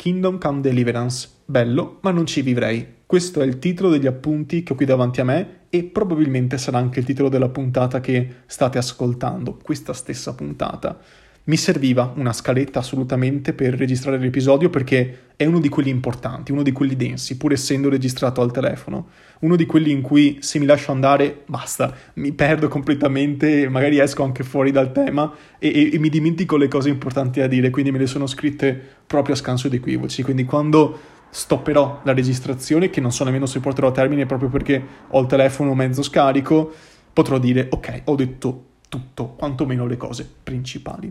Kingdom Come Deliverance. Bello, ma non ci vivrei. Questo è il titolo degli appunti che ho qui davanti a me e probabilmente sarà anche il titolo della puntata che state ascoltando, questa stessa puntata. Mi serviva una scaletta assolutamente per registrare l'episodio perché è uno di quelli importanti, uno di quelli densi, pur essendo registrato al telefono. Uno di quelli in cui se mi lascio andare, basta, mi perdo completamente, magari esco anche fuori dal tema e, e, e mi dimentico le cose importanti da dire, quindi me le sono scritte proprio a scanso di equivoci. Quindi quando stopperò la registrazione, che non so nemmeno se porterò a termine proprio perché ho il telefono mezzo scarico, potrò dire ok, ho detto tutto, quantomeno le cose principali.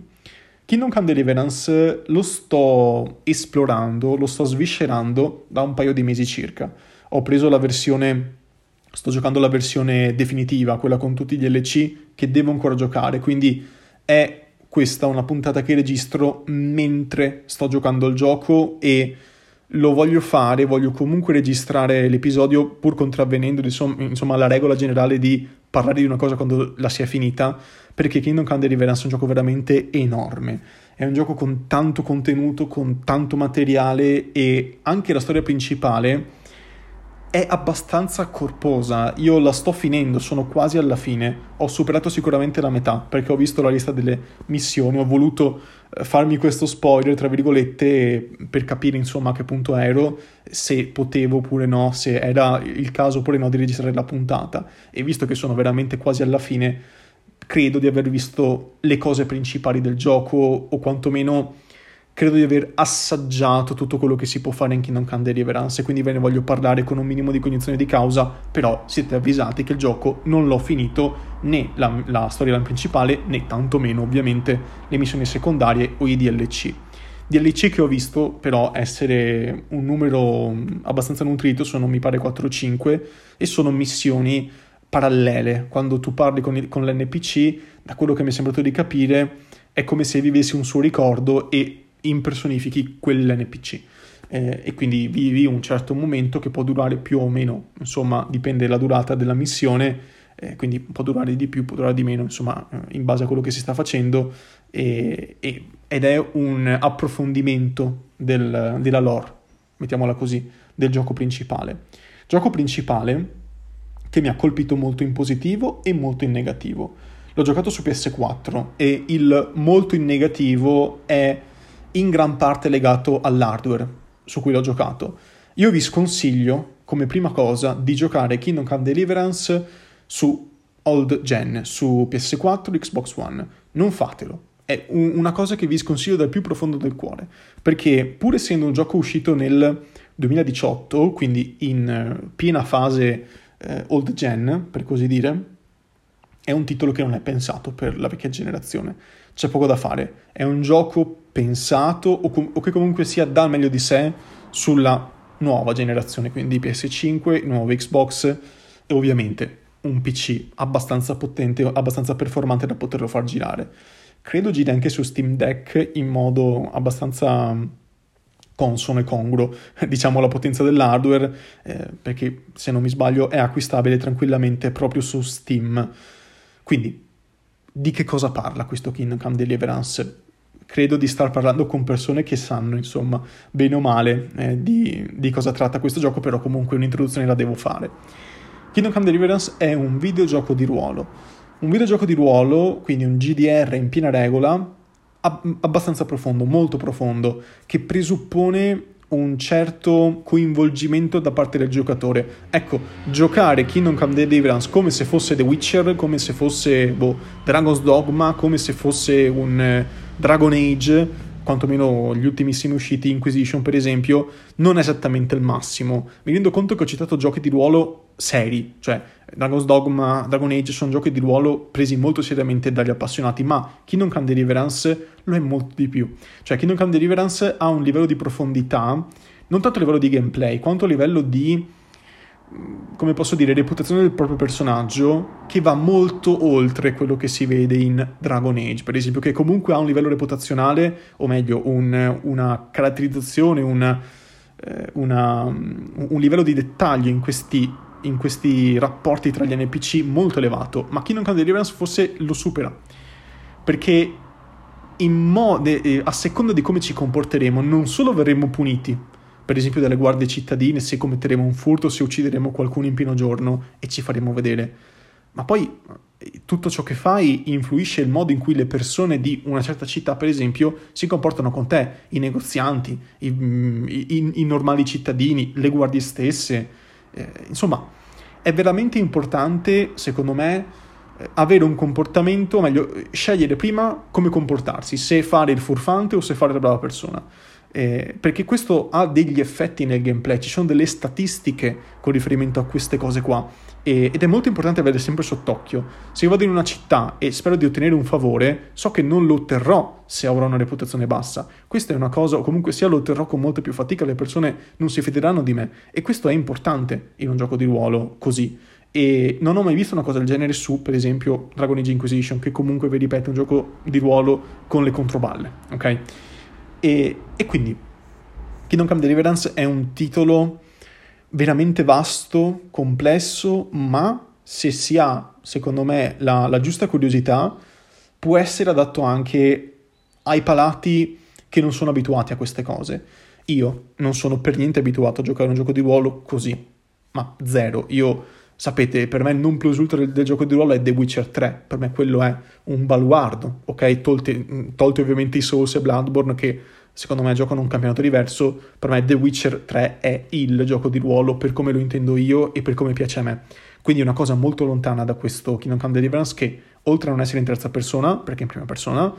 Kingdom Come Deliverance lo sto esplorando, lo sto sviscerando da un paio di mesi circa. Ho preso la versione, sto giocando la versione definitiva, quella con tutti gli LC che devo ancora giocare, quindi è questa una puntata che registro mentre sto giocando il gioco e lo voglio fare, voglio comunque registrare l'episodio pur contravvenendo insomma, insomma la regola generale di parlare di una cosa quando la si è finita, perché Kingdom Come Deliverance è un gioco veramente enorme. È un gioco con tanto contenuto, con tanto materiale e anche la storia principale è abbastanza corposa. Io la sto finendo, sono quasi alla fine. Ho superato sicuramente la metà perché ho visto la lista delle missioni, ho voluto eh, farmi questo spoiler, tra virgolette, per capire insomma a che punto ero, se potevo oppure no, se era il caso oppure no di registrare la puntata. E visto che sono veramente quasi alla fine, credo di aver visto le cose principali del gioco o quantomeno credo di aver assaggiato tutto quello che si può fare in Kingdom Come Deliverance quindi ve ne voglio parlare con un minimo di cognizione di causa, però siete avvisati che il gioco non l'ho finito né la, la storia principale né tantomeno ovviamente le missioni secondarie o i DLC. DLC che ho visto però essere un numero abbastanza nutrito, sono mi pare 4-5 e sono missioni parallele. Quando tu parli con, il, con l'NPC, da quello che mi è sembrato di capire, è come se vivessi un suo ricordo e impersonifichi quell'NPC. Eh, e quindi vivi un certo momento che può durare più o meno, insomma, dipende dalla durata della missione, eh, quindi può durare di più, può durare di meno, insomma, eh, in base a quello che si sta facendo, e, e, ed è un approfondimento del, della lore, mettiamola così, del gioco principale. Gioco principale che mi ha colpito molto in positivo e molto in negativo. L'ho giocato su PS4 e il molto in negativo è in gran parte legato all'hardware su cui l'ho giocato. Io vi sconsiglio, come prima cosa, di giocare Kingdom Come Deliverance su old gen, su PS4 Xbox One. Non fatelo. È un- una cosa che vi sconsiglio dal più profondo del cuore, perché pur essendo un gioco uscito nel 2018, quindi in uh, piena fase uh, old gen, per così dire, è un titolo che non è pensato per la vecchia generazione. C'è poco da fare. È un gioco pensato o, com- o che comunque sia dà il meglio di sé sulla nuova generazione, quindi PS5, nuovo Xbox e ovviamente un PC abbastanza potente, abbastanza performante da poterlo far girare. Credo giri anche su Steam Deck in modo abbastanza consono e congruo, diciamo la potenza dell'hardware, eh, perché se non mi sbaglio è acquistabile tranquillamente proprio su Steam. Quindi, di che cosa parla questo Kingdom Deliverance? Credo di star parlando con persone che sanno, insomma, bene o male eh, di, di cosa tratta questo gioco, però comunque un'introduzione la devo fare. Kingdom Come Deliverance è un videogioco di ruolo. Un videogioco di ruolo, quindi un GDR in piena regola, abbastanza profondo, molto profondo, che presuppone un certo coinvolgimento da parte del giocatore. Ecco, giocare Kingdom Come Deliverance come se fosse The Witcher, come se fosse boh, Dragon's Dogma, come se fosse un eh, Dragon Age, quantomeno gli ultimissimi usciti, Inquisition per esempio, non è esattamente il massimo. Mi rendo conto che ho citato giochi di ruolo seri, cioè Dragon's Dogma, Dragon Age sono giochi di ruolo presi molto seriamente dagli appassionati, ma Kingdom Come Deliverance lo è molto di più. Cioè Kingdom Come Deliverance ha un livello di profondità, non tanto a livello di gameplay, quanto a livello di come posso dire, reputazione del proprio personaggio che va molto oltre quello che si vede in Dragon Age, per esempio, che comunque ha un livello reputazionale, o meglio, un, una caratterizzazione, una, eh, una, un livello di dettaglio in questi, in questi, rapporti tra gli NPC molto elevato, ma Kingdom Come Deliverance forse lo supera, perché mo- de- a seconda di come ci comporteremo, non solo verremo puniti, per esempio dalle guardie cittadine, se commetteremo un furto, se uccideremo qualcuno in pieno giorno e ci faremo vedere, ma poi tutto ciò che fai influisce il modo in cui le persone di una certa città, per esempio, si comportano con te, i negozianti, i, i, i normali cittadini, le guardie stesse. Eh, insomma, è veramente importante, secondo me, eh, avere un comportamento, o meglio, scegliere prima come comportarsi, se fare il furfante o se fare la brava persona. Eh, perché questo ha degli effetti nel gameplay, ci sono delle statistiche con riferimento a queste cose qua e, ed è molto importante avere sempre sott'occhio. Se io vado in una città e spero di ottenere un favore, so che non lo otterrò se avrò una reputazione bassa. Questa è una cosa, o comunque sia lo otterrò con molta più fatica, le persone non si fideranno di me e questo è importante in un gioco di ruolo così. E non ho mai visto una cosa del genere su, per esempio, Dragon Age Inquisition, che comunque, vi ripeto, è un gioco di ruolo con le controballe, ok? E, e quindi Kingdom Come Deliverance è un titolo veramente vasto, complesso, ma se si ha, secondo me, la, la giusta curiosità, può essere adatto anche ai palati che non sono abituati a queste cose. Io non sono per niente abituato a giocare un gioco di ruolo così, ma zero. Io, sapete, per me il non plus ultra del, del, gioco di ruolo è The Witcher 3, per me quello è un baluardo, ok? Tolti, tolti ovviamente i Souls e Bloodborne che secondo me giocano un campionato diverso, per me The Witcher 3 è il gioco di ruolo per come lo intendo io e per come piace a me. Quindi è una cosa molto lontana da questo Kingdom Come Deliverance che, oltre a non essere in terza persona, perché in prima persona,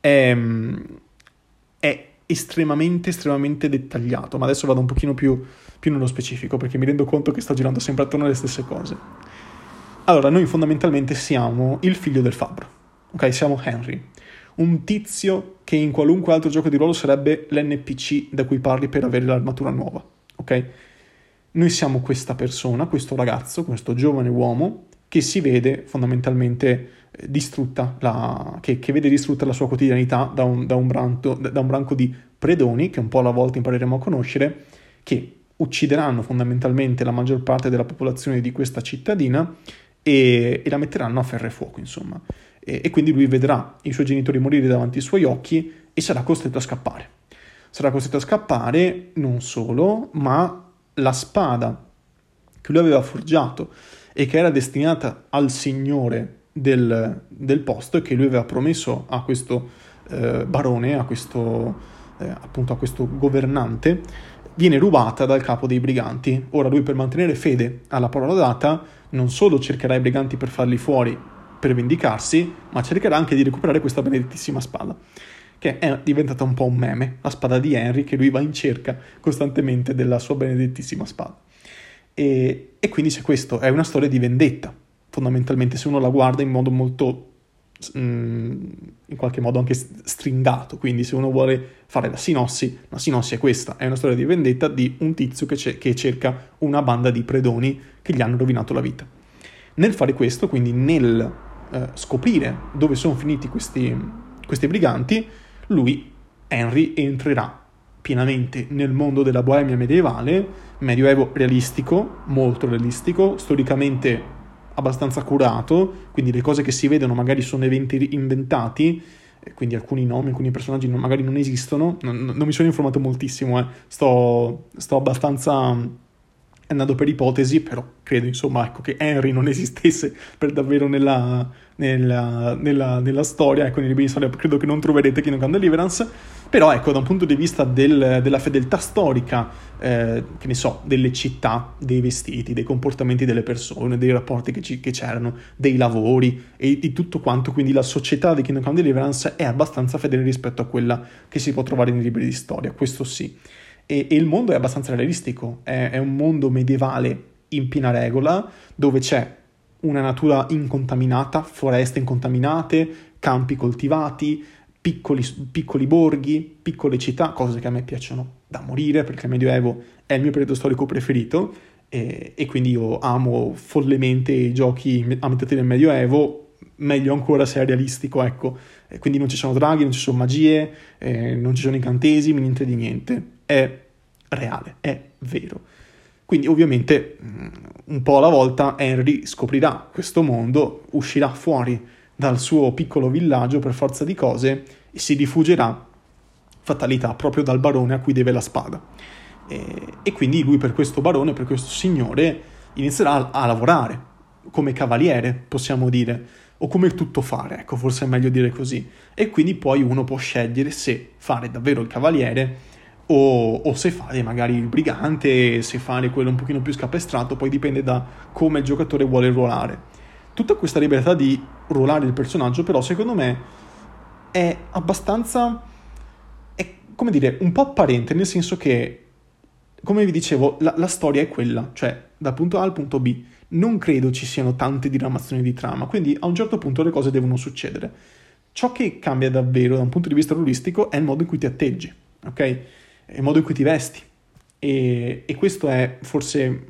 è, è estremamente, estremamente dettagliato. Ma adesso vado un pochino più, più nello specifico, perché mi rendo conto che sto girando sempre attorno alle stesse cose. Allora, noi fondamentalmente siamo il figlio del fabbro, ok? Siamo Henry un tizio che in qualunque altro gioco di ruolo sarebbe l'NPC da cui parli per avere l'armatura nuova, ok? Noi siamo questa persona, questo ragazzo, questo giovane uomo che si vede fondamentalmente distrutta, la, che, che, vede distrutta la sua quotidianità da un, da, un branco, da un branco di predoni, che un po' alla volta impareremo a conoscere, che uccideranno fondamentalmente la maggior parte della popolazione di questa cittadina e, e la metteranno a ferro e fuoco, insomma e, e quindi lui vedrà i suoi genitori morire davanti ai suoi occhi e sarà costretto a scappare. Sarà costretto a scappare non solo, ma la spada che lui aveva forgiato e che era destinata al signore del, del posto e che lui aveva promesso a questo eh, barone, a questo, eh, appunto a questo governante, viene rubata dal capo dei briganti. Ora lui per mantenere fede alla parola data non solo cercherà i briganti per farli fuori per vendicarsi, ma cercherà anche di recuperare questa benedettissima spada, che è diventata un po' un meme, la spada di Henry, che lui va in cerca costantemente della sua benedettissima spada. E, e quindi c'è questo, è una storia di vendetta, fondamentalmente, se uno la guarda in modo molto mm, in qualche modo anche stringato. Quindi, se uno vuole fare la sinossi, la sinossi è questa: è una storia di vendetta di un tizio che, che, cerca una banda di predoni che gli hanno rovinato la vita. Nel fare questo, quindi nel eh, scoprire dove sono finiti questi, questi briganti, lui, Henry, entrerà pienamente nel mondo della Boemia medievale, medioevo realistico, molto realistico, storicamente abbastanza curato, quindi le cose che si vedono magari sono eventi inventati, quindi alcuni nomi, alcuni personaggi magari non esistono, non, non, mi sono informato moltissimo, eh. sto, sto abbastanza andando per ipotesi, però credo insomma ecco, che Henry non esistesse per davvero nella, nella, nella, nella storia, ecco nei libri di storia. Credo che non troverete Kingdom Come Deliverance, però ecco da un punto di vista del, della fedeltà storica, eh, che ne so, delle città, dei vestiti, dei comportamenti delle persone, dei rapporti che, ci, che c'erano, dei lavori e di tutto quanto, quindi la società di Kingdom Come Deliverance è abbastanza fedele rispetto a quella che si può trovare nei libri di storia, questo sì e, e il mondo è abbastanza realistico, è, è un mondo medievale in piena regola dove c'è una natura incontaminata, foreste incontaminate, campi coltivati, piccoli, piccoli, borghi, piccole città, cose che a me piacciono da morire perché il Medioevo è il mio periodo storico preferito e, e quindi io amo follemente i giochi ambientati nel Medioevo, meglio ancora se è realistico, ecco. Quindi non ci sono draghi, non ci sono magie, eh, non ci sono incantesimi, niente di niente è reale, è vero. Quindi ovviamente mm, un po' alla volta Henry scoprirà questo mondo, uscirà fuori dal suo piccolo villaggio per forza di cose si rifugerà, fatalità, proprio dal barone a cui deve la spada. E, e quindi lui per questo barone, per questo signore, inizierà a lavorare come cavaliere, possiamo dire, o come tuttofare, ecco, forse è meglio dire così. E quindi poi uno può scegliere se fare davvero il cavaliere o, o, se fare magari il brigante, se fare quello un pochino più scapestrato, poi dipende da come il giocatore vuole ruolare. Tutta questa libertà di ruolare il personaggio, però, secondo me è abbastanza. è come dire, un po' apparente, nel senso che, come vi dicevo, la, la storia è quella, cioè dal punto A al punto B. Non credo ci siano tante diramazioni di trama, quindi a un certo punto le cose devono succedere. Ciò che cambia davvero da un punto di vista ruolistico è il modo in cui ti atteggi, ok? Il modo in cui ti vesti. E, e questo è forse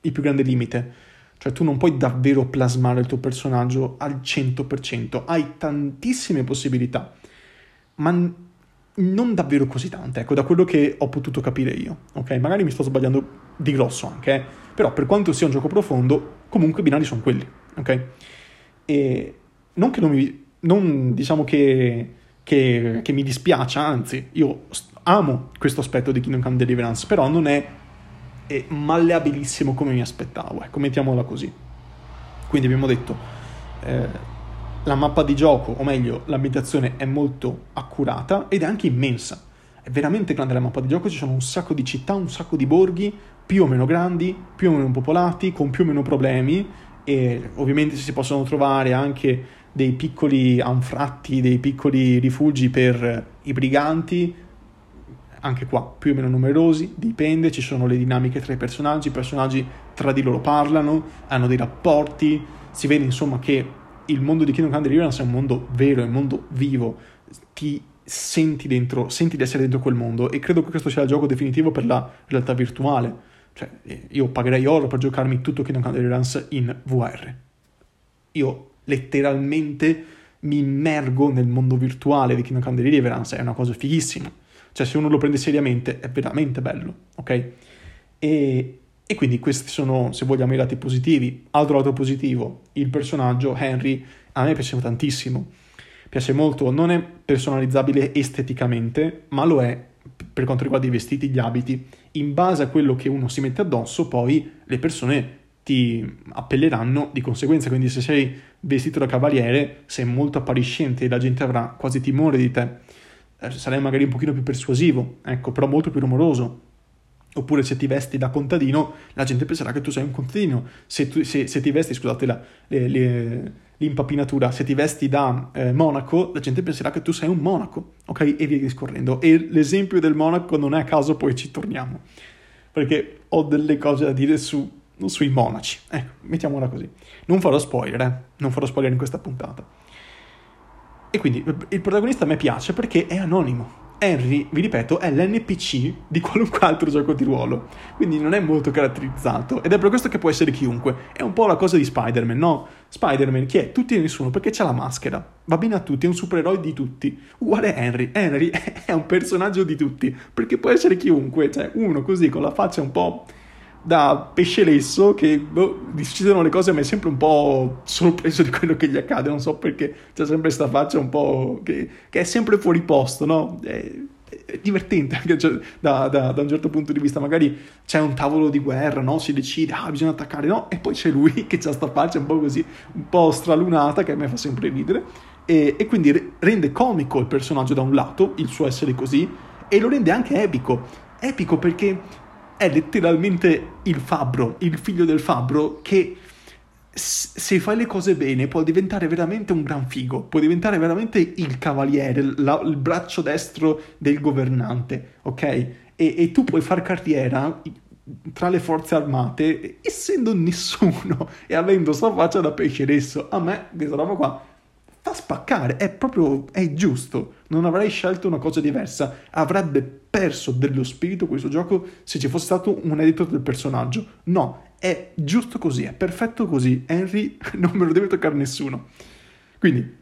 il più grande limite. Cioè tu non puoi davvero plasmare il tuo personaggio al 100%, hai tantissime possibilità, ma non davvero così tante, ecco, da quello che ho potuto capire io, ok? Magari mi sto sbagliando di grosso anche, eh? però per quanto sia un gioco profondo, comunque i binari sono quelli, ok? E non che non mi... non diciamo che, che, che mi dispiaccia, anzi, io amo questo aspetto di Kingdom Come Deliverance, però non è, è malleabilissimo come mi aspettavo, ecco, mettiamola così. Quindi abbiamo detto, eh, la mappa di gioco, o meglio, l'ambientazione è molto accurata ed è anche immensa. È veramente grande la mappa di gioco, ci sono un sacco di città, un sacco di borghi, più o meno grandi, più o meno popolati, con più o meno problemi e ovviamente si possono trovare anche dei piccoli anfratti, dei piccoli rifugi per i briganti, anche qua più o meno numerosi, dipende, ci sono le dinamiche tra i personaggi, i personaggi tra di loro parlano, hanno dei rapporti, si vede insomma che il mondo di Kingdom Come Deliverance è un mondo vero, è un mondo vivo, ti senti dentro, senti di essere dentro quel mondo e credo che questo sia il gioco definitivo per la realtà virtuale. Cioè, eh, io pagherei oro per giocarmi tutto Kingdom Come Deliverance in VR. Io letteralmente mi immergo nel mondo virtuale di Kingdom Come Deliverance, è una cosa fighissima. Cioè, se uno lo prende seriamente, è veramente bello, ok? E, e quindi questi sono, se vogliamo, i lati positivi. Altro lato positivo, il personaggio Henry a me piace tantissimo. Piace molto, non è personalizzabile esteticamente, ma lo è per quanto riguarda i vestiti, gli abiti. In base a quello che uno si mette addosso, poi le persone ti appelleranno di conseguenza. Quindi, se sei vestito da cavaliere, sei molto appariscente e la gente avrà quasi timore di te sarei magari un pochino più persuasivo, ecco, però molto più rumoroso. Oppure se ti vesti da contadino, la gente penserà che tu sei un contadino. Se, tu, se, se ti vesti, scusate la, le, le, l'impapinatura, se ti vesti da eh, monaco, la gente penserà che tu sei un monaco, ok? E via discorrendo. E l'esempio del monaco non è a caso, poi ci torniamo. Perché ho delle cose da dire su, sui monaci. Ecco, mettiamola così. Non farò spoiler, eh? Non farò spoiler in questa puntata. E quindi il protagonista a me piace perché è anonimo. Henry, vi ripeto, è l'NPC di qualunque altro gioco di ruolo, quindi non è molto caratterizzato ed è per questo che può essere chiunque. È un po' la cosa di Spider-Man, no? Spider-Man chi è? Tutti e nessuno perché c'ha la maschera, va bene a tutti, è un supereroe di tutti. Uguale Henry, Henry è un personaggio di tutti perché può essere chiunque, cioè uno così con la faccia un po' da pesce lesso che boh, decidono le cose ma è sempre un po' sorpreso di quello che gli accade non so perché c'è sempre questa faccia un po' che, che, è sempre fuori posto no? È, è divertente anche cioè, da, da, da, un certo punto di vista magari c'è un tavolo di guerra no? si decide ah bisogna attaccare no e poi c'è lui che ha questa faccia un po' così un po' stralunata che a me fa sempre ridere e, e quindi rende comico il personaggio da un lato il suo essere così e lo rende anche epico epico perché è letteralmente il fabbro, il figlio del fabbro che se fai le cose bene può diventare veramente un gran figo, può diventare veramente il cavaliere, la, il braccio destro del governante, ok? E, e, tu puoi far carriera tra le forze armate essendo nessuno e avendo sua faccia da pesce adesso. A me questa roba qua fa spaccare, è proprio, è giusto, non avrei scelto una cosa diversa, avrebbe perso dello spirito questo gioco se ci fosse stato un editor del personaggio, no, è giusto così, è perfetto così, Henry non me lo deve toccare nessuno. Quindi,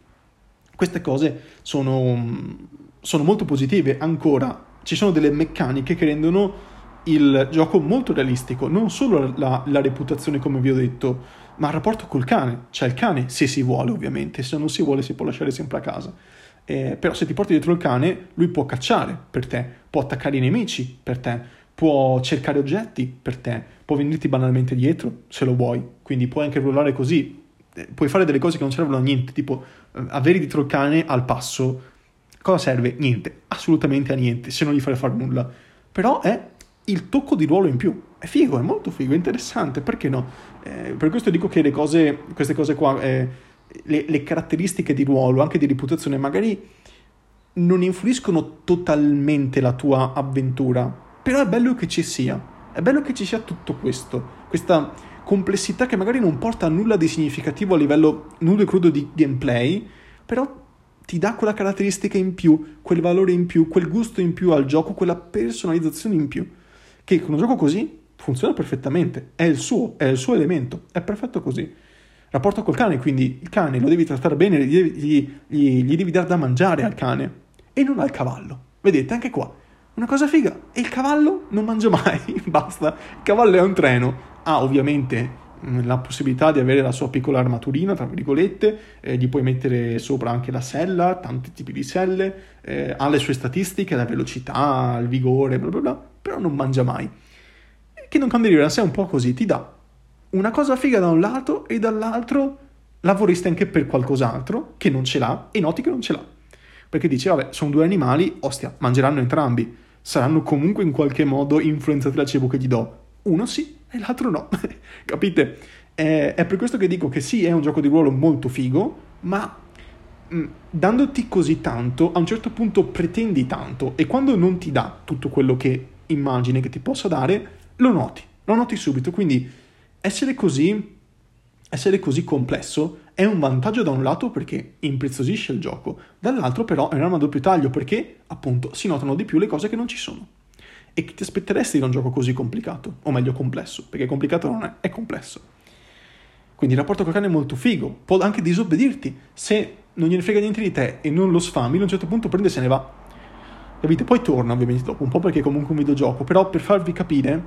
queste cose sono, sono molto positive, ancora, ci sono delle meccaniche che rendono il gioco molto realistico, non solo la, la reputazione come vi ho detto, ma il rapporto col cane, c'è il cane se si vuole ovviamente, se non si vuole si può lasciare sempre a casa. Eh, però se ti porti dietro il cane, lui può cacciare per te, può attaccare i nemici per te, può cercare oggetti per te, può venirti banalmente dietro se lo vuoi, quindi puoi anche rullare così, eh, puoi fare delle cose che non servono a niente, tipo eh, avere dietro il cane al passo. Cosa serve? Niente, assolutamente a niente, se non gli fai fare nulla. Però è il tocco di ruolo in più. È figo, è molto figo, è interessante, perché no? Eh, per questo dico che le cose, queste cose qua, eh, le, le, caratteristiche di ruolo, anche di reputazione, magari non influiscono totalmente la tua avventura, però è bello che ci sia, è bello che ci sia tutto questo, questa complessità che magari non porta a nulla di significativo a livello nudo e crudo di gameplay, però ti dà quella caratteristica in più, quel valore in più, quel gusto in più al gioco, quella personalizzazione in più, che con un gioco così funziona perfettamente, è il suo, è il suo elemento, è perfetto così. Rapporto col cane, quindi il cane lo devi trattare bene, gli, gli, gli, gli devi dare da mangiare al cane e non al cavallo. Vedete, anche qua, una cosa figa, e il cavallo non mangia mai, basta, il cavallo è un treno, ha ovviamente mm, la possibilità di avere la sua piccola armaturina, tra virgolette, eh, gli puoi mettere sopra anche la sella, tanti tipi di selle, eh, ha le sue statistiche, la velocità, il vigore, bla bla bla, però non mangia mai. Kingdom Come Deliverance è un po' così, ti dà una cosa figa da un lato e dall'altro lavoristi anche per qualcos'altro che non ce l'ha e noti che non ce l'ha. Perché dici, vabbè, sono due animali, ostia, mangeranno entrambi, saranno comunque in qualche modo influenzati dal cibo che gli do. Uno sì e l'altro no, capite? È, per questo che dico che sì, è un gioco di ruolo molto figo, ma mh, dandoti così tanto, a un certo punto pretendi tanto e quando non ti dà tutto quello che immagini che ti possa dare, lo noti, lo noti subito. Quindi essere così, essere così complesso è un vantaggio da un lato perché impreziosisce il gioco, dall'altro però è un'arma a doppio taglio perché appunto si notano di più le cose che non ci sono. E che ti aspetteresti da un gioco così complicato, o meglio complesso, perché complicato non è, è complesso. Quindi il rapporto col cane è molto figo, può anche disobbedirti, se non gliene frega niente di te e non lo sfami, a un certo punto prende e se ne va. Capite? Poi torna ovviamente dopo, un po' perché è comunque un videogioco, però per farvi capire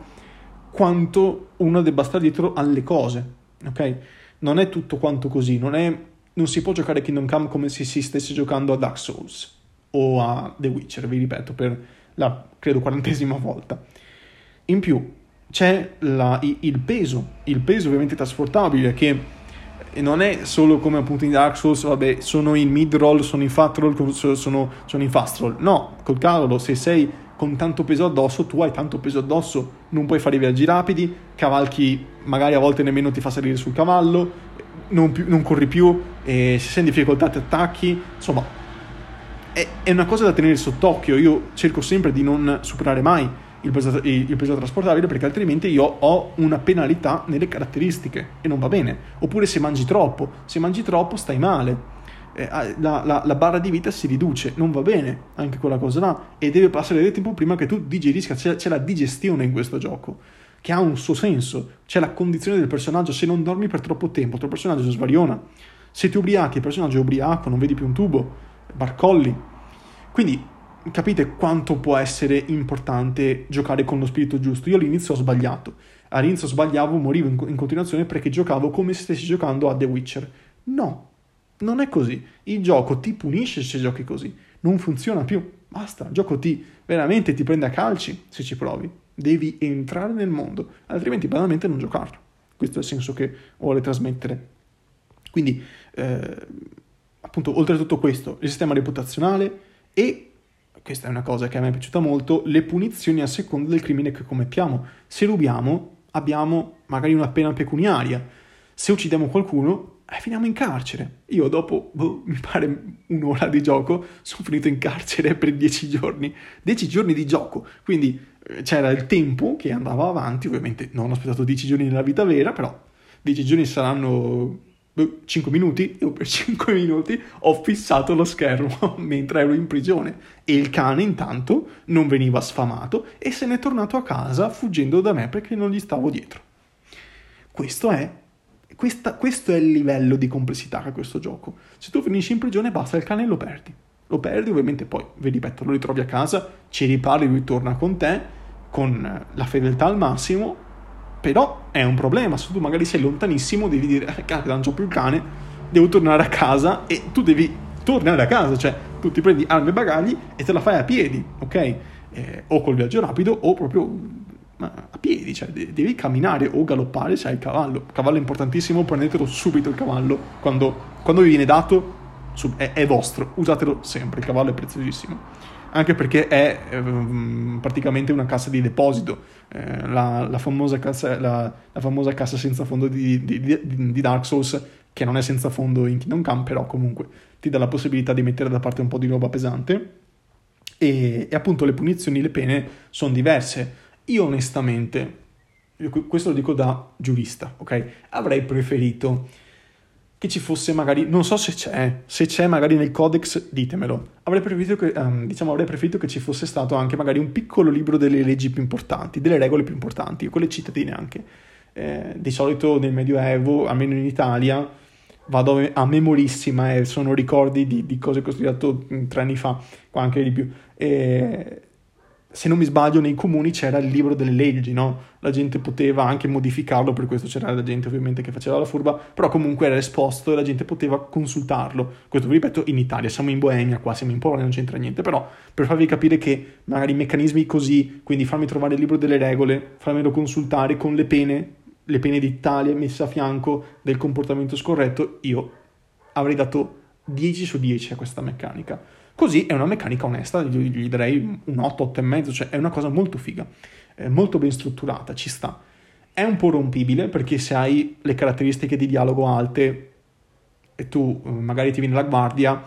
quanto uno debba stare dietro alle cose, ok? Non è tutto quanto così, non, è, non si può giocare Kingdom Come come se si stesse giocando a Dark Souls o a The Witcher, vi ripeto, per la, credo, quarantesima volta. In più, c'è la, il peso, il peso ovviamente trasportabile che non è solo come appunto in Dark Souls, vabbè, sono in mid roll, sono in fat roll, sono, sono in fast roll. No, col cavolo, se sei con tanto peso addosso, tu hai tanto peso addosso, non puoi fare i viaggi rapidi, cavalchi magari a volte nemmeno ti fa salire sul cavallo, non, più, non corri più, e se sei in difficoltà ti attacchi, insomma è, è, una cosa da tenere sott'occhio, io cerco sempre di non superare mai il peso, il peso trasportabile perché altrimenti io ho una penalità nelle caratteristiche e non va bene, oppure se mangi troppo, se mangi troppo stai male. Eh, ah, la, la, la, barra di vita si riduce, non va bene anche quella cosa là e deve passare del tempo prima che tu digerisca, c'è, c'è la digestione in questo gioco che ha un suo senso, c'è la condizione del personaggio, se non dormi per troppo tempo il tuo personaggio svariona, se ti ubriachi il personaggio è ubriaco, non vedi più un tubo, barcolli, quindi capite quanto può essere importante giocare con lo spirito giusto, io all'inizio ho sbagliato, all'inizio sbagliavo, morivo in, in continuazione perché giocavo come se stessi giocando a The Witcher, no, non è così. Il gioco ti punisce se giochi così. Non funziona più. Basta. Il gioco ti veramente ti prende a calci se ci provi. Devi entrare nel mondo, altrimenti banalmente non giocarlo. Questo è il senso che vuole trasmettere. Quindi, eh, appunto, oltre a tutto questo, il sistema reputazionale e, questa è una cosa che a me è piaciuta molto, le punizioni a seconda del crimine che commettiamo. Se rubiamo, abbiamo magari una pena pecuniaria. Se uccidiamo qualcuno, e finiamo in carcere. Io dopo, boh, mi pare un'ora di gioco, sono finito in carcere per dieci giorni. Dieci giorni di gioco, quindi eh, c'era il tempo che andava avanti, ovviamente non ho aspettato dieci giorni nella vita vera, però dieci giorni saranno 5 minuti, io per 5 minuti ho fissato lo schermo mentre ero in prigione e il cane intanto non veniva sfamato e se n'è tornato a casa fuggendo da me perché non gli stavo dietro. Questo è questa, questo è il livello di complessità che ha questo gioco. Se tu finisci in prigione, basta, il cane lo perdi. Lo perdi, ovviamente, poi, vi ripeto, lo ritrovi a casa, ci ripari, lui torna con te, con la fedeltà al massimo, però è un problema. Se tu magari sei lontanissimo, devi dire, eh, cazzo, non c'ho più il cane, devo tornare a casa e tu devi tornare a casa, cioè tu ti prendi armi e bagagli e te la fai a piedi, ok? Eh, o col viaggio rapido o proprio a piedi, cioè devi camminare o galoppare se hai il cavallo. Cavallo è importantissimo, prendetelo subito il cavallo, quando, quando vi viene dato è, è, vostro, usatelo sempre, il cavallo è preziosissimo. Anche perché è eh, praticamente una cassa di deposito, eh, la, la, famosa cassa, la, la, famosa cassa, senza fondo di, di, di, di, Dark Souls, che non è senza fondo in Kingdom Come, però comunque ti dà la possibilità di mettere da parte un po' di roba pesante. E, e appunto le punizioni, le pene sono diverse. Io onestamente, questo lo dico da giurista, ok? Avrei preferito che ci fosse magari, non so se c'è, se c'è magari nel codex ditemelo, avrei preferito che, um, diciamo, avrei preferito che ci fosse stato anche magari un piccolo libro delle leggi più importanti, delle regole più importanti, quelle cittadine anche. Eh, di solito nel Medioevo, almeno in Italia, vado a memorissima e sono ricordi di, di cose che ho studiato tre anni fa, anche di più. E se non mi sbaglio, nei comuni c'era il libro delle leggi, no? La gente poteva anche modificarlo, per questo c'era la gente ovviamente che faceva la furba, però comunque era esposto e la gente poteva consultarlo. Questo vi ripeto in Italia, siamo in Boemia qua, siamo in Polonia, non c'entra niente, però per farvi capire che magari meccanismi così, quindi farmi trovare il libro delle regole, farmelo consultare con le pene, le pene d'Italia messe a fianco del comportamento scorretto, io avrei dato 10 su 10 a questa meccanica Così è una meccanica onesta, gli, gli darei un 8, 8,5, cioè è una cosa molto figa, molto ben strutturata, ci sta. È un po' rompibile perché se hai le caratteristiche di dialogo alte e tu eh, magari ti viene la guardia,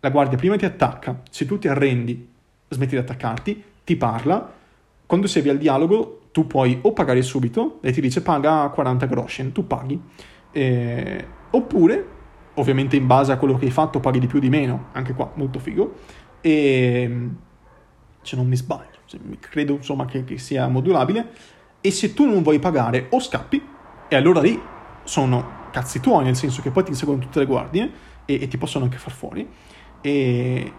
la guardia prima ti attacca, se tu ti arrendi, smetti di attaccarti, ti parla, quando sei al dialogo tu puoi o pagare subito, lei ti dice paga 40 groschen, tu paghi, eh, oppure ovviamente in base a quello che hai fatto paghi di più o di meno, anche qua molto figo, e se non mi sbaglio, credo insomma che, che sia modulabile, e se tu non vuoi pagare o scappi, e allora lì sono cazzi tuoi, nel senso che poi ti inseguono tutte le guardie e, e ti possono anche far fuori, e,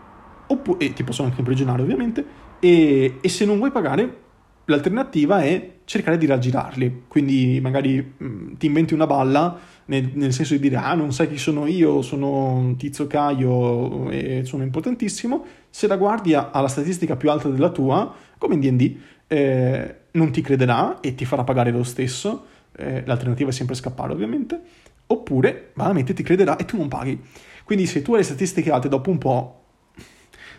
oppu- e ti possono anche imprigionare ovviamente, e, e se non vuoi pagare l'alternativa è cercare di raggirarli, quindi magari mh, ti inventi una balla nel, nel, senso di dire ah non sai chi sono io, sono un tizio Caio e sono importantissimo, se la guardia ha la statistica più alta della tua, come in D&D, eh, non ti crederà e ti farà pagare lo stesso, eh, l'alternativa è sempre scappare ovviamente, oppure banalmente ti crederà e tu non paghi. Quindi se tu hai le statistiche alte dopo un po'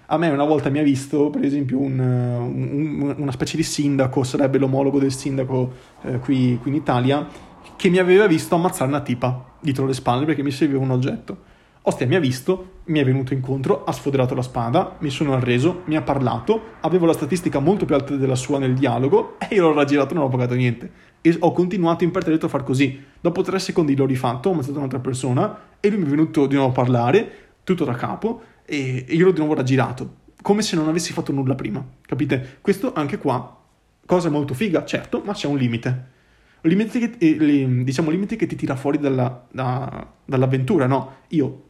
A me una volta mi ha visto, per esempio, un, un, una specie di sindaco, sarebbe l'omologo del sindaco eh, qui, qui in Italia, che mi aveva visto ammazzare una tipa dietro le spalle perché mi serviva un oggetto. Ostia mi ha visto, mi è venuto incontro, ha sfoderato la spada, mi sono arreso, mi ha parlato, avevo la statistica molto più alta della sua nel dialogo e io l'ho raggirato non ho pagato niente. E ho continuato imperterrito a far così. Dopo tre secondi l'ho rifatto, ho ammazzato un'altra persona e lui mi è venuto di nuovo a parlare, tutto da capo, e io l'ho di nuovo raggirato, come se non avessi fatto nulla prima, capite? Questo anche qua, cosa molto figa, certo, ma c'è un limite. Limite che, eh, diciamo, limite che ti tira fuori dalla, da, dall'avventura, no? Io,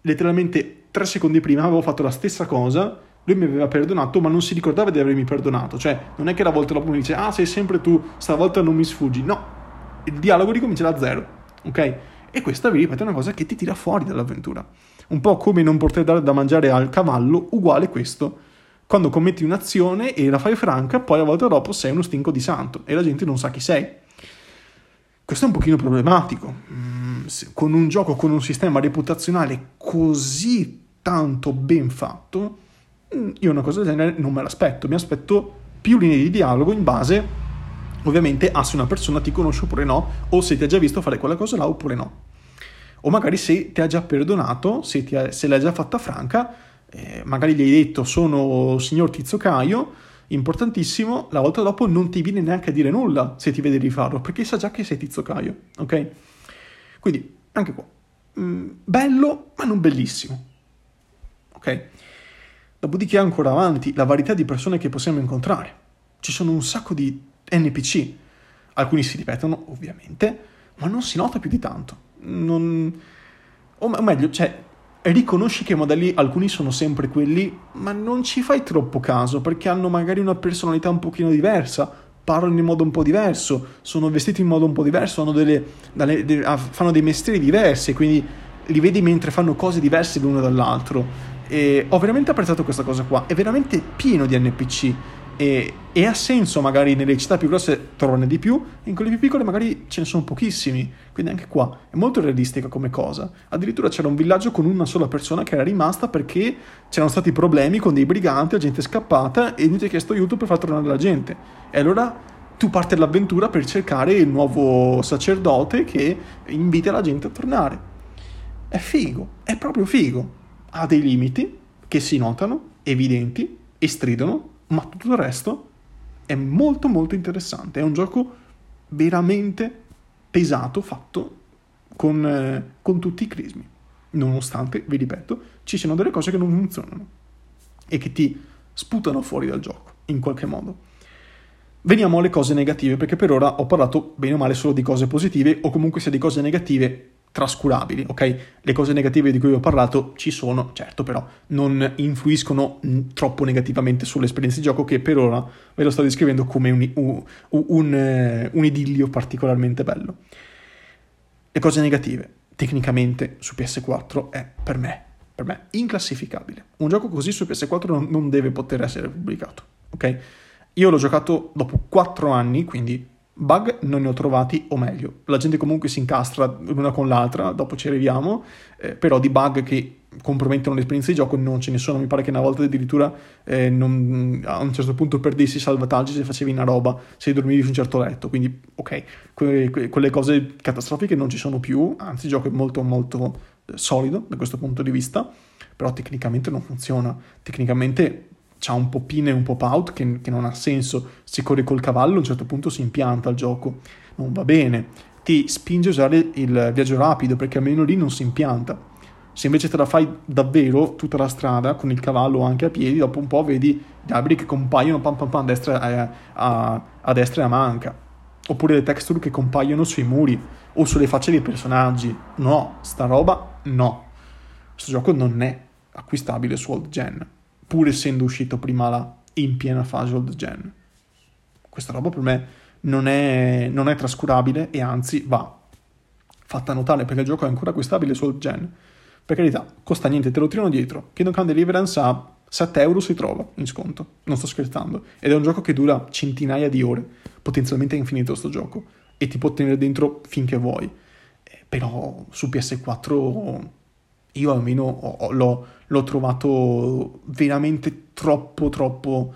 letteralmente, tre secondi prima avevo fatto la stessa cosa, lui mi aveva perdonato, ma non si ricordava di avermi perdonato. Cioè, non è che la volta dopo mi dice, ah, sei sempre tu, stavolta non mi sfuggi. No, il dialogo ricomincia da zero, ok? E questa, vi ripeto, è una cosa che ti tira fuori dall'avventura. Un po' come non poter dare da mangiare al cavallo, uguale questo. Quando commetti un'azione e la fai franca, poi a volta dopo sei uno stinco di santo e la gente non sa chi sei. Questo è un pochino problematico. Mm, con un gioco, con un sistema reputazionale così tanto ben fatto, mm, io una cosa del genere non me l'aspetto. Mi aspetto più linee di dialogo in base, ovviamente, a se una persona ti conosce oppure no, o se ti ha già visto fare quella cosa là oppure no o magari se ti ha già perdonato, se, ha, se l'hai già fatta franca, eh, magari gli hai detto sono signor Tizio Caio, importantissimo, la volta dopo non ti viene neanche a dire nulla se ti vede rifarlo, perché sa già che sei Tizio Caio, ok? Quindi, anche qua, mm, bello ma non bellissimo, ok? Dopodiché ancora avanti, la varietà di persone che possiamo incontrare. Ci sono un sacco di NPC, alcuni si ripetono ovviamente, ma non si nota più di tanto non... o meglio, cioè, riconosci che i modelli alcuni sono sempre quelli, ma non ci fai troppo caso perché hanno magari una personalità un pochino diversa, parlano in modo un po' diverso, sono vestiti in modo un po' diverso, hanno delle, delle, delle, fanno dei mestieri diversi, quindi li vedi mentre fanno cose diverse l'uno dall'altro. E ho veramente apprezzato questa cosa qua, è veramente pieno di NPC e, e, ha senso magari nelle città più grosse trovarne di più, in quelle più piccole magari ce ne sono pochissimi, quindi anche qua è molto realistica come cosa. Addirittura c'era un villaggio con una sola persona che era rimasta perché c'erano stati problemi con dei briganti, la gente è scappata e lui ti ha chiesto aiuto per far tornare la gente. E allora tu parti all'avventura per cercare il nuovo sacerdote che invita la gente a tornare. È figo, è proprio figo. Ha dei limiti che si notano, evidenti, e stridono ma tutto il resto è molto molto interessante. È un gioco veramente pesato, fatto con, eh, con tutti i crismi. Nonostante, vi ripeto, ci siano delle cose che non funzionano e che ti sputano fuori dal gioco, in qualche modo. Veniamo alle cose negative, perché per ora ho parlato bene o male solo di cose positive, o comunque sia di cose negative trascurabili, ok? Le cose negative di cui ho parlato ci sono, certo, però non influiscono troppo negativamente sull'esperienza di gioco che per ora ve lo sto descrivendo come un, un, un, eh, un idillio particolarmente bello. Le cose negative, tecnicamente su PS4 è per me, per me inclassificabile. Un gioco così su PS4 non, non deve poter essere pubblicato, ok? Io l'ho giocato dopo 4 anni, quindi Bug non ne ho trovati, o meglio, la gente comunque si incastra l'una con l'altra, dopo ci arriviamo, eh, però di bug che compromettono l'esperienza di gioco non ce ne sono, mi pare che una volta addirittura eh, non, a un certo punto perdessi i salvataggi se facevi una roba, se dormivi su un certo letto, quindi ok, que- que- quelle cose catastrofiche non ci sono più, anzi il gioco è molto molto eh, solido da questo punto di vista, però tecnicamente non funziona, tecnicamente c'ha un pop in e un pop out che, che, non ha senso. Se corri col cavallo a un certo punto si impianta il gioco, non va bene. Ti spinge a usare il viaggio rapido perché almeno lì non si impianta. Se invece te la fai davvero tutta la strada con il cavallo anche a piedi, dopo un po' vedi gli alberi che compaiono pam pam pam a destra, a, a, a destra e a manca. Oppure le texture che compaiono sui muri o sulle facce dei personaggi. No, sta roba no. Questo gioco non è acquistabile su old gen pur essendo uscito prima la, in piena fase old gen. Questa roba per me non è, non è trascurabile e anzi va fatta notare perché il gioco è ancora acquistabile su old gen. Per carità, costa niente, te lo tirano dietro. Kingdom Come Deliverance a 7 euro si trova in sconto, non sto scherzando. Ed è un gioco che dura centinaia di ore, potenzialmente infinito sto gioco, e ti può tenere dentro finché vuoi. Eh, però su PS4 io almeno ho, l'ho, l'ho, trovato veramente troppo, troppo,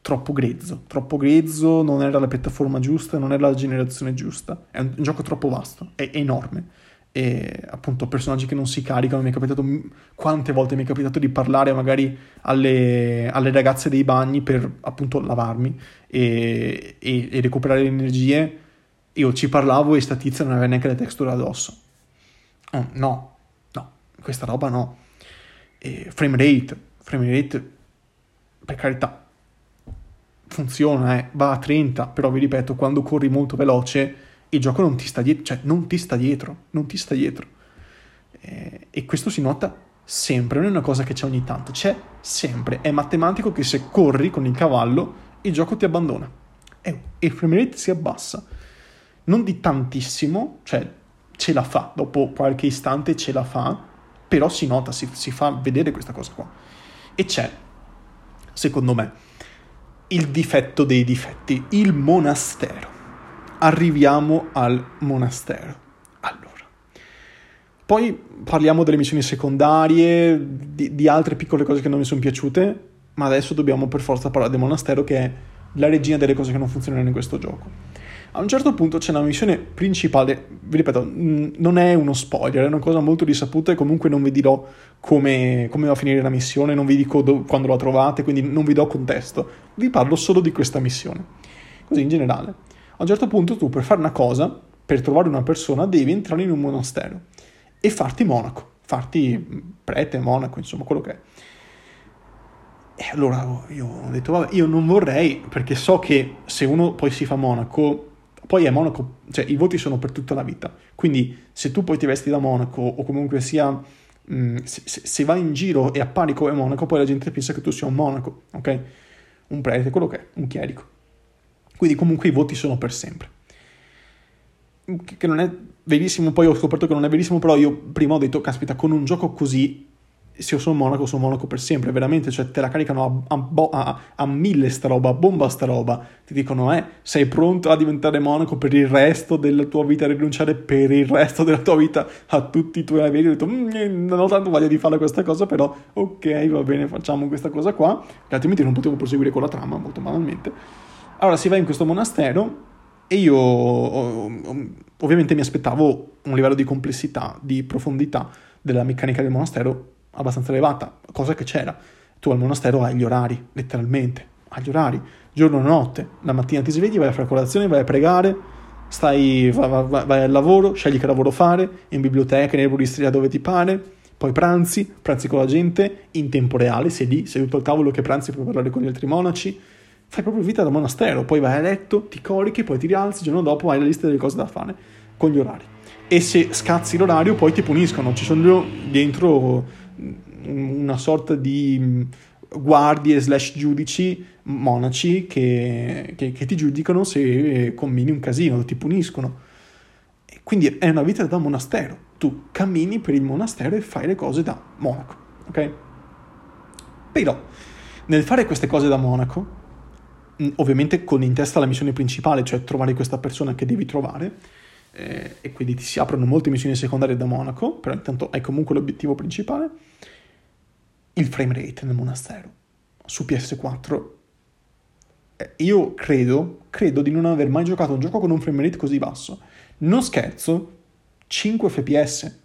troppo grezzo. Troppo grezzo, non era la piattaforma giusta, non era la generazione giusta. È un, gioco troppo vasto, è, è enorme. E appunto personaggi che non si caricano, mi è capitato quante volte mi è capitato di parlare magari alle, alle ragazze dei bagni per appunto lavarmi e, e, e recuperare le energie. Io ci parlavo e sta tizia non aveva neanche le texture addosso. Oh, no, questa roba no. E frame rate, frame rate, per carità, funziona, eh, va a 30, però vi ripeto, quando corri molto veloce il gioco non ti sta dietro, cioè non ti sta dietro, non ti sta dietro. Eh, e questo si nota sempre, non è una cosa che c'è ogni tanto, c'è sempre, è matematico che se corri con il cavallo il gioco ti abbandona e il frame rate si abbassa. Non di tantissimo, cioè ce la fa, dopo qualche istante ce la fa, però si nota, si, si fa vedere questa cosa qua. E c'è, secondo me, il difetto dei difetti, il monastero. Arriviamo al monastero. Allora, poi parliamo delle missioni secondarie, di, di, altre piccole cose che non mi sono piaciute, ma adesso dobbiamo per forza parlare del monastero che è la regina delle cose che non funzionano in questo gioco. A un certo punto c'è una missione principale, vi ripeto, non è uno spoiler, è una cosa molto risaputa e comunque non vi dirò come, come va a finire la missione, non vi dico do, quando la trovate, quindi non vi do contesto, vi parlo solo di questa missione. Così in generale. A un certo punto tu per fare una cosa, per trovare una persona, devi entrare in un monastero e farti monaco, farti prete, monaco, insomma, quello che è. E allora io ho detto, vabbè, io non vorrei, perché so che se uno poi si fa monaco, poi è monaco, cioè i voti sono per tutta la vita. Quindi se tu poi ti vesti da monaco o comunque sia, mh, mm, se, se, vai in giro e appari come monaco, poi la gente pensa che tu sia un monaco, ok? Un prete, quello che è, un chierico. Quindi comunque i voti sono per sempre. Che non è verissimo, poi ho scoperto che non è verissimo, però io prima ho detto, caspita, con un gioco così se io sono monaco, sono monaco per sempre, veramente, cioè te la caricano a, a, a, a, mille sta roba, a bomba sta roba, ti dicono, eh, sei pronto a diventare monaco per il resto della tua vita, a rinunciare per il resto della tua vita a tutti i tuoi averi, ho detto, mm, non ho tanto voglia di fare questa cosa, però, ok, va bene, facciamo questa cosa qua, altrimenti non potevo proseguire con la trama, molto banalmente. Allora si va in questo monastero, e io ovviamente mi aspettavo un livello di complessità, di profondità della meccanica del monastero abbastanza elevata, cosa che c'era. Tu al monastero hai gli orari, letteralmente, hai gli orari, giorno e notte. La mattina ti svegli, vai a fare colazione, vai a pregare, stai, vai, vai, vai, al lavoro, scegli che lavoro fare, in biblioteca, in erboristeria dove ti pare, poi pranzi, pranzi con la gente in tempo reale, sei lì, seduto al tavolo che pranzi per parlare con gli altri monaci, fai proprio vita da monastero, poi vai a letto, ti corichi, poi ti rialzi, il giorno dopo hai la lista delle cose da fare con gli orari. E se scazzi l'orario poi ti puniscono, ci sono dentro una sorta di mm, guardie slash giudici monaci che, che, che, ti giudicano se combini un casino, ti puniscono. quindi è una vita da monastero. Tu cammini per il monastero e fai le cose da monaco, ok? Però nel fare queste cose da monaco, mm, ovviamente con in testa la missione principale, cioè trovare questa persona che devi trovare, eh, e quindi ti si aprono molte missioni secondarie da monaco, però intanto hai comunque l'obiettivo principale il frame rate nel monastero su PS4 eh, io credo, credo di non aver mai giocato un gioco con un frame rate così basso. Non scherzo, 5 fps.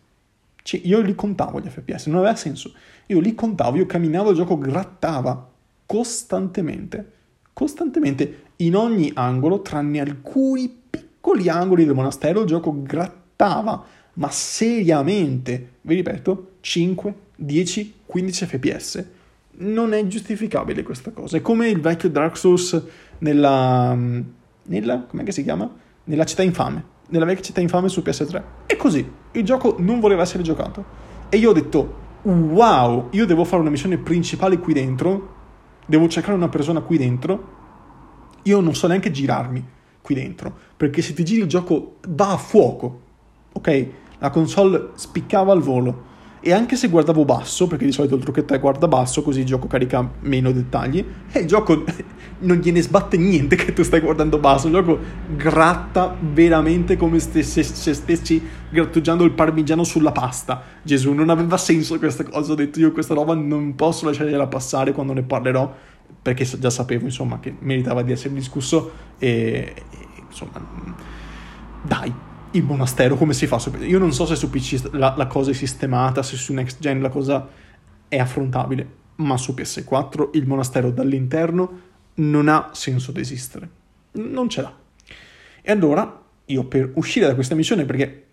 C- io li contavo gli fps, non aveva senso. Io li contavo, io camminavo, il gioco grattava costantemente, costantemente, in ogni angolo, tranne alcuni piccoli angoli del monastero, il gioco grattava, ma seriamente, vi ripeto, 5 10, 15 fps. Non è giustificabile questa cosa. È come il vecchio Dark Souls nella... nella... com'è che si chiama? Nella città infame. Nella vecchia città infame su PS3. È così. Il gioco non voleva essere giocato. E io ho detto, wow, io devo fare una missione principale qui dentro. Devo cercare una persona qui dentro. Io non so neanche girarmi qui dentro. Perché se ti giri il gioco va a fuoco. Ok? La console spiccava al volo e anche se guardavo basso, perché di solito il trucchetto è guarda basso, così il gioco carica meno dettagli, e il gioco non gliene sbatte niente che tu stai guardando basso, il gioco gratta veramente come se, se, se stessi grattugiando il parmigiano sulla pasta. Gesù, non aveva senso questa cosa, ho detto io questa roba non posso lasciargliela passare quando ne parlerò, perché già sapevo insomma che meritava di essere discusso e, e insomma dai il monastero come si fa? Io non so se su PC la, la, cosa è sistemata, se su Next Gen la cosa è affrontabile, ma su PS4 il monastero dall'interno non ha senso di esistere. Non ce l'ha. E allora io per uscire da questa missione, perché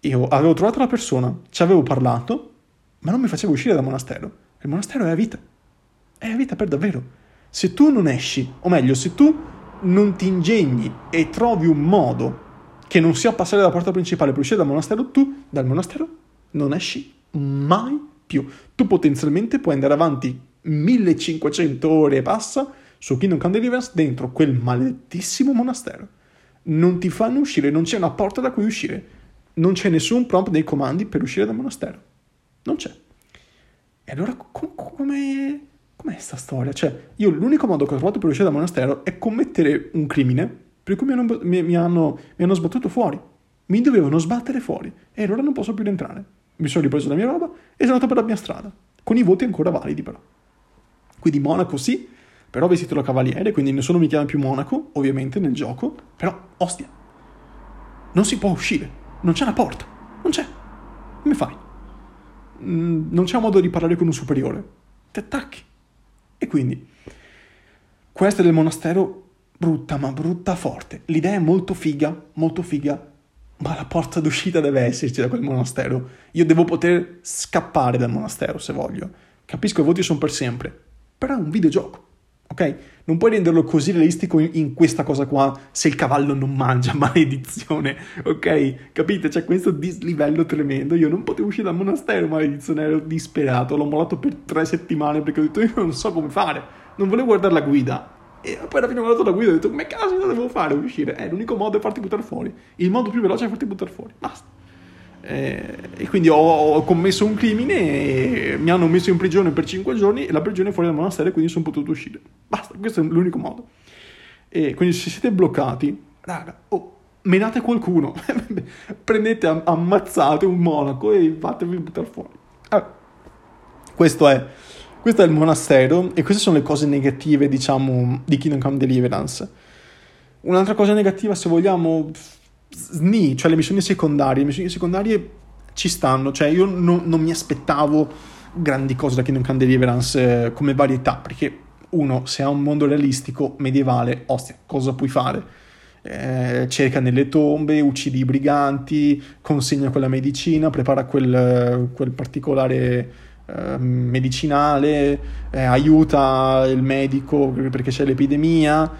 io avevo trovato la persona, ci avevo parlato, ma non mi facevo uscire dal monastero. Il monastero è la vita. È la vita per davvero. Se tu non esci, o meglio, se tu non ti ingegni e trovi un modo che non sia passare dalla porta principale per uscire dal monastero, tu dal monastero non esci mai più. Tu potenzialmente puoi andare avanti 1500 ore e passa su Kingdom Come Deliverance dentro quel maledettissimo monastero. Non ti fanno uscire, non c'è una porta da cui uscire. Non c'è nessun prompt nei comandi per uscire dal monastero. Non c'è. E allora com- come... com'è sta storia? Cioè, io l'unico modo che ho trovato per uscire dal monastero è commettere un crimine per cui mi hanno, mi, mi, hanno, mi hanno sbattuto fuori. Mi dovevano sbattere fuori e allora non posso più rientrare. Mi sono ripreso la mia roba e sono andato per la mia strada, con i voti ancora validi però. Quindi Monaco sì, però vestito da cavaliere, quindi nessuno mi chiama più Monaco, ovviamente, nel gioco, però, ostia, non si può uscire, non c'è una porta, non c'è. Come fai? Mm, non c'è modo di parlare con un superiore. Ti attacchi. E quindi, questo è del monastero brutta, ma brutta forte. L'idea è molto figa, molto figa, ma la porta d'uscita deve esserci da quel monastero. Io devo poter scappare dal monastero se voglio. Capisco, i voti sono per sempre, però è un videogioco, ok? Non puoi renderlo così realistico in, in questa cosa qua se il cavallo non mangia, maledizione, ok? Capite? C'è questo dislivello tremendo. Io non potevo uscire dal monastero, maledizione, ero disperato. L'ho mollato per tre settimane perché ho detto io non so come fare. Non volevo guardare la guida e poi alla fine ho guardato la guida e ho detto, come cazzo devo fare uscire? Eh, l'unico modo è farti buttare fuori. Il modo più veloce è farti buttare fuori. Basta. Eh, e quindi ho, ho, commesso un crimine e mi hanno messo in prigione per 5 giorni e la prigione è fuori dal monastero quindi sono potuto uscire. Basta, questo è l'unico modo. E quindi se siete bloccati, raga, oh, menate qualcuno, prendete, ammazzate un monaco e fatevi buttare fuori. Ah, questo è, questo è il monastero e queste sono le cose negative, diciamo, di Kingdom Come Deliverance. Un'altra cosa negativa, se vogliamo, sni, cioè le missioni secondarie. Le missioni secondarie ci stanno, cioè io non, non mi aspettavo grandi cose da Kingdom Come Deliverance eh, come varietà, perché uno, se ha un mondo realistico, medievale, ostia, cosa puoi fare? Eh, cerca nelle tombe, uccidi i briganti, consegna quella medicina, prepara quel, quel particolare eh, medicinale, eh, aiuta il medico perché c'è l'epidemia,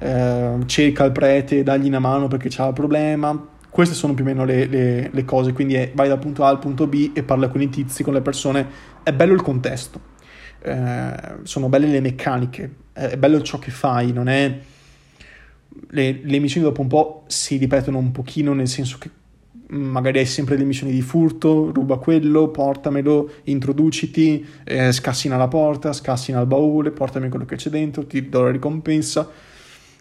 eh, cerca il prete, dagli una mano perché c'ha il problema. Queste sono più o meno le, le, le cose, quindi è, vai dal punto A al punto B e parla con i tizi, con le persone. È bello il contesto, eh, sono belle le meccaniche, è bello ciò che fai, non è... Le, le missioni dopo un po' si ripetono un pochino, nel senso che magari hai sempre le missioni di furto, ruba quello, portamelo, introduciti, eh, scassina la porta, scassina il baule, portami quello che c'è dentro, ti do la ricompensa.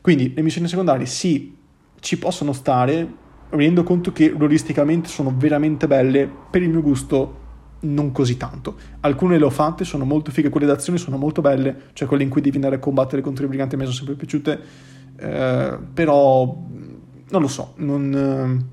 Quindi le missioni secondarie sì, ci possono stare, rendo conto che ruolisticamente sono veramente belle, per il mio gusto non così tanto. Alcune le ho fatte, sono molto fighe, quelle d'azione sono molto belle, cioè quelle in cui devi andare a combattere contro i briganti mi sono sempre piaciute, eh, però non lo so, non,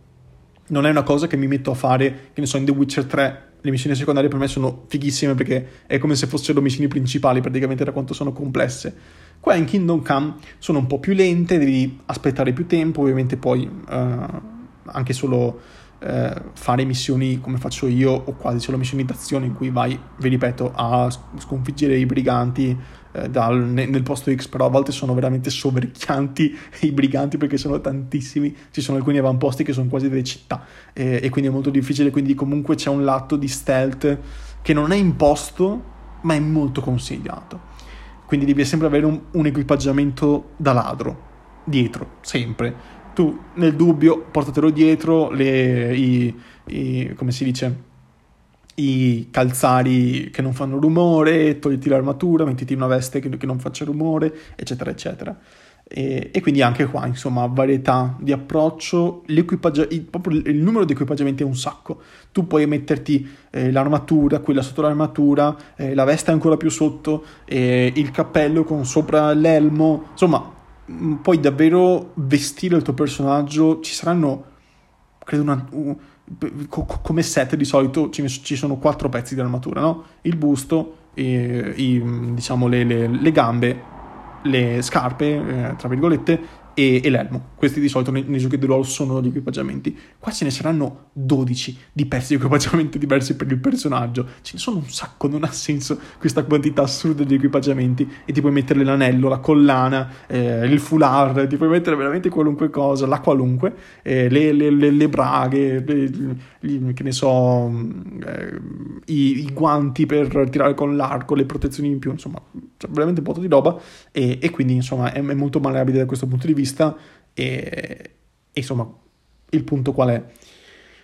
non, è una cosa che mi metto a fare, che ne so, in The Witcher 3 le missioni secondarie per me sono fighissime perché è come se fossero missioni principali praticamente da quanto sono complesse. Qua in Kingdom Come sono un po' più lente, devi aspettare più tempo, ovviamente poi uh, anche solo uh, fare missioni come faccio io o quasi solo missioni d'azione in cui vai, vi ripeto, a sconfiggere i briganti uh, dal, nel, posto X, però a volte sono veramente soverchianti i briganti perché sono tantissimi, ci sono alcuni avamposti che sono quasi delle città e quindi è molto difficile, quindi comunque c'è un lato di stealth che non è imposto ma è molto consigliato quindi devi sempre avere un, un equipaggiamento da ladro, dietro, sempre. Tu nel dubbio portatelo dietro, le, i, i, come si dice, i calzari che non fanno rumore, togliti l'armatura, mettiti una veste che, che non faccia rumore, eccetera, eccetera. E, e, quindi anche qua, insomma, varietà di approccio, il, proprio il numero di equipaggiamenti è un sacco. Tu puoi metterti eh, l'armatura, quella sotto l'armatura, eh, la veste ancora più sotto, eh, il cappello con sopra l'elmo, insomma, mm, puoi davvero vestire il tuo personaggio. Ci saranno, credo, una, uh, co- come set di solito ci, ci, sono quattro pezzi di armatura, no? Il busto, i, diciamo le, le, le gambe le scarpe, eh, tra virgolette, e, e, l'elmo. Questi di solito nei, nei giochi di ruolo sono gli equipaggiamenti. Qua ce ne saranno 12 di pezzi di equipaggiamento diversi per il personaggio. Ce ne sono un sacco, non ha senso questa quantità assurda di equipaggiamenti. E ti puoi mettere l'anello, la collana, eh, il foulard, ti puoi mettere veramente qualunque cosa, la qualunque, eh, le, le, le, le, braghe, gli, che ne so, eh, i, i, guanti per tirare con l'arco, le protezioni in più, insomma, c'è veramente un po' di roba. E, e quindi, insomma, è, è molto malleabile da questo punto di vista vista e, e insomma il punto qual è?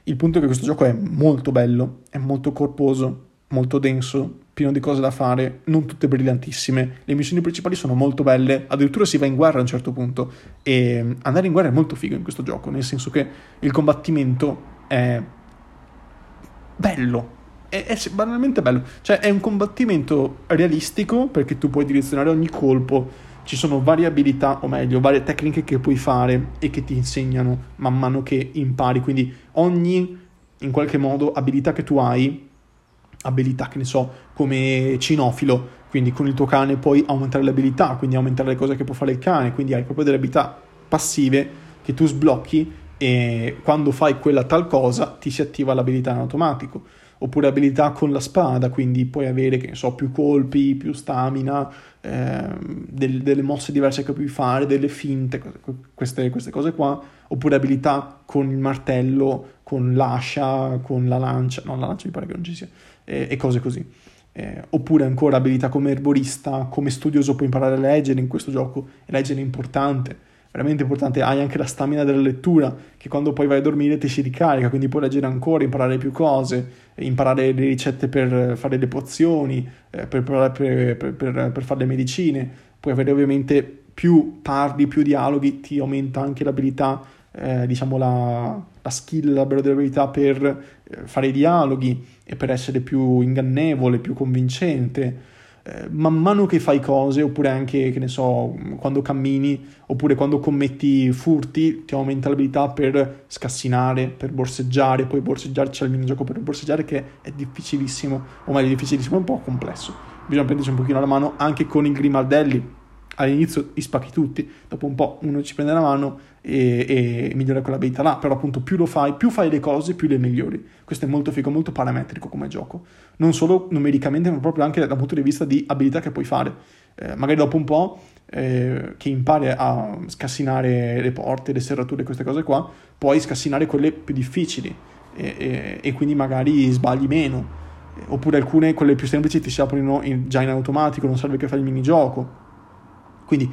Il punto è che questo gioco è molto bello, è molto corposo, molto denso, pieno di cose da fare, non tutte brillantissime. Le missioni principali sono molto belle, addirittura si va in guerra a un certo punto e andare in guerra è molto figo in questo gioco, nel senso che il combattimento è bello, è, banalmente bello, cioè è un combattimento realistico perché tu puoi direzionare ogni colpo ci sono varie abilità, o meglio, varie tecniche che puoi fare e che ti insegnano man mano che impari. Quindi ogni, in qualche modo, abilità che tu hai, abilità che ne so, come cinofilo, quindi con il tuo cane puoi aumentare le abilità, quindi aumentare le cose che può fare il cane, quindi hai proprio delle abilità passive che tu sblocchi e quando fai quella tal cosa ti si attiva l'abilità in automatico oppure abilità con la spada, quindi puoi avere, che ne so, più colpi, più stamina, eh, del, delle mosse diverse che puoi fare, delle finte, queste, queste, cose qua, oppure abilità con il martello, con l'ascia, con la lancia, no, la lancia mi pare che non ci sia, eh, e cose così. Eh, oppure ancora abilità come erborista, come studioso puoi imparare a leggere in questo gioco, e leggere è importante, veramente importante, hai anche la stamina della lettura, che quando poi vai a dormire ti si ricarica, quindi puoi leggere ancora, imparare più cose, imparare le ricette per fare le pozioni, eh, per, per, per, per, fare le medicine, puoi avere ovviamente più parli, più dialoghi, ti aumenta anche l'abilità, eh, diciamo la, la skill, la abilità per eh, fare i dialoghi e per essere più ingannevole, più convincente eh, man mano che fai cose, oppure anche, che ne so, quando cammini, oppure quando commetti furti, ti aumenta l'abilità per scassinare, per borseggiare, poi borseggiare c'è il minigioco per borseggiare che è difficilissimo, o meglio difficilissimo, è un po' complesso. Bisogna prendersi un pochino la mano anche con i grimaldelli. All'inizio li spacchi tutti, dopo un po' uno ci prende la mano e, e migliora quell'abilità là, però appunto più lo fai, più fai le cose, più le migliori. Questo è molto figo, molto parametrico come gioco, non solo numericamente, ma proprio anche dal punto di vista di abilità che puoi fare. Eh, magari dopo un po' eh, che impari a scassinare le porte, le serrature, queste cose qua, puoi scassinare quelle più difficili e, e, e quindi magari sbagli meno. Oppure alcune, quelle più semplici, ti si aprono in, già in automatico, non serve che fai il minigioco. Quindi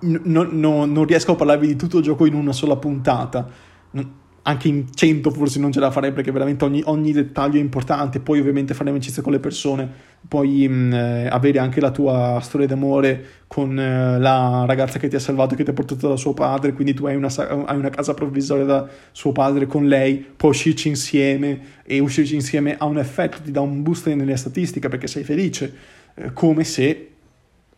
no, no, non riesco a parlarvi di tutto il gioco in una sola puntata. Anche in 100 forse non ce la farei perché veramente ogni, ogni dettaglio è importante. Poi ovviamente fare amicizia con le persone, poi mh, eh, avere anche la tua storia d'amore con eh, la ragazza che ti ha salvato che ti ha portato da suo padre, quindi tu hai una, hai una casa provvisoria da suo padre con lei, puoi uscirci insieme e uscirci insieme ha un effetto, ti dà un boost nelle statistiche perché sei felice, eh, come se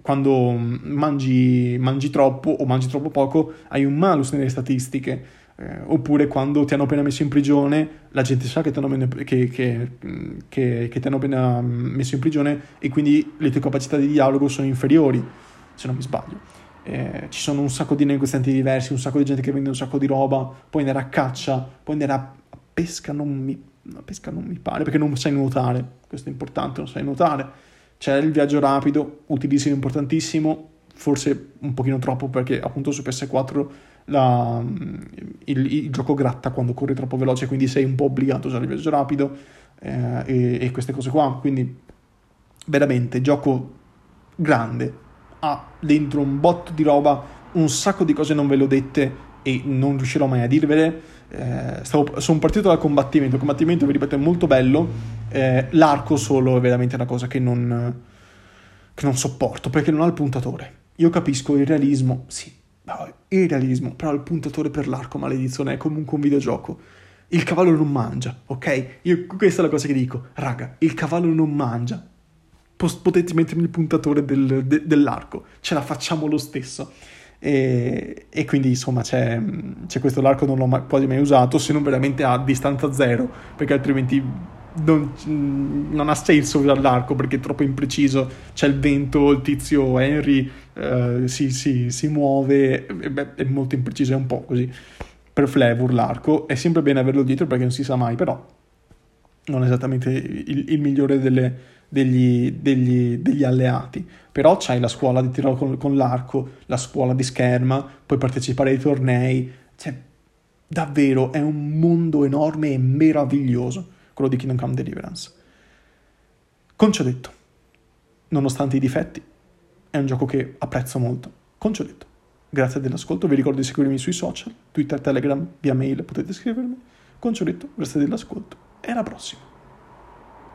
quando mangi, mangi, troppo o mangi troppo poco hai un malus nelle statistiche, eh, oppure quando ti hanno appena messo in prigione, la gente sa che ti, hanno, che, che, che, che ti hanno appena messo in prigione e quindi le tue capacità di dialogo sono inferiori, se non mi sbaglio. Eh, ci sono un sacco di negozianti diversi, un sacco di gente che vende un sacco di roba, puoi andare a caccia, puoi andare a pesca, non mi, pesca non mi pare, perché non sai nuotare, questo è importante, non sai nuotare c'è il viaggio rapido, utilissimo, importantissimo, forse un pochino troppo perché appunto su PS4 la, il, il, gioco gratta quando corri troppo veloce, quindi sei un po' obbligato a usare il viaggio rapido eh, e, e, queste cose qua. Quindi veramente gioco grande, ha dentro un botto di roba, un sacco di cose non ve le ho dette e non riuscirò mai a dirvele. Eh, stavo, sono partito dal combattimento, il combattimento vi ripeto è molto bello eh, l'arco solo è veramente una cosa che non, che non sopporto perché non ha il puntatore. Io capisco il realismo, sì, il realismo, però il puntatore per l'arco, maledizione, è comunque un videogioco. Il cavallo non mangia, ok? Io, questa è la cosa che dico. Raga, il cavallo non mangia. Potete mettermi il puntatore del, de, dell'arco, ce la facciamo lo stesso. E, e quindi insomma c'è, c'è, questo l'arco non l'ho mai, quasi mai usato se non veramente a distanza zero perché altrimenti non, non, ha senso usare l'arco perché è troppo impreciso. C'è il vento, il tizio Henry uh, si, si, si, muove, beh, è molto impreciso, è un po' così. Per flavor l'arco è sempre bene averlo dietro perché non si sa mai, però non è esattamente il, il migliore delle, degli, degli, degli, alleati. Però c'hai la scuola di tiro con, con l'arco, la scuola di scherma, puoi partecipare ai tornei. Cioè, davvero è un mondo enorme e meraviglioso quello di Kingdom Come Deliverance. Con ciò detto, nonostante i difetti, è un gioco che apprezzo molto. Con ciò detto, grazie dell'ascolto, vi ricordo di seguirmi sui social, Twitter, Telegram, via mail, potete scrivermi. Con ciò detto, grazie dell'ascolto e alla prossima.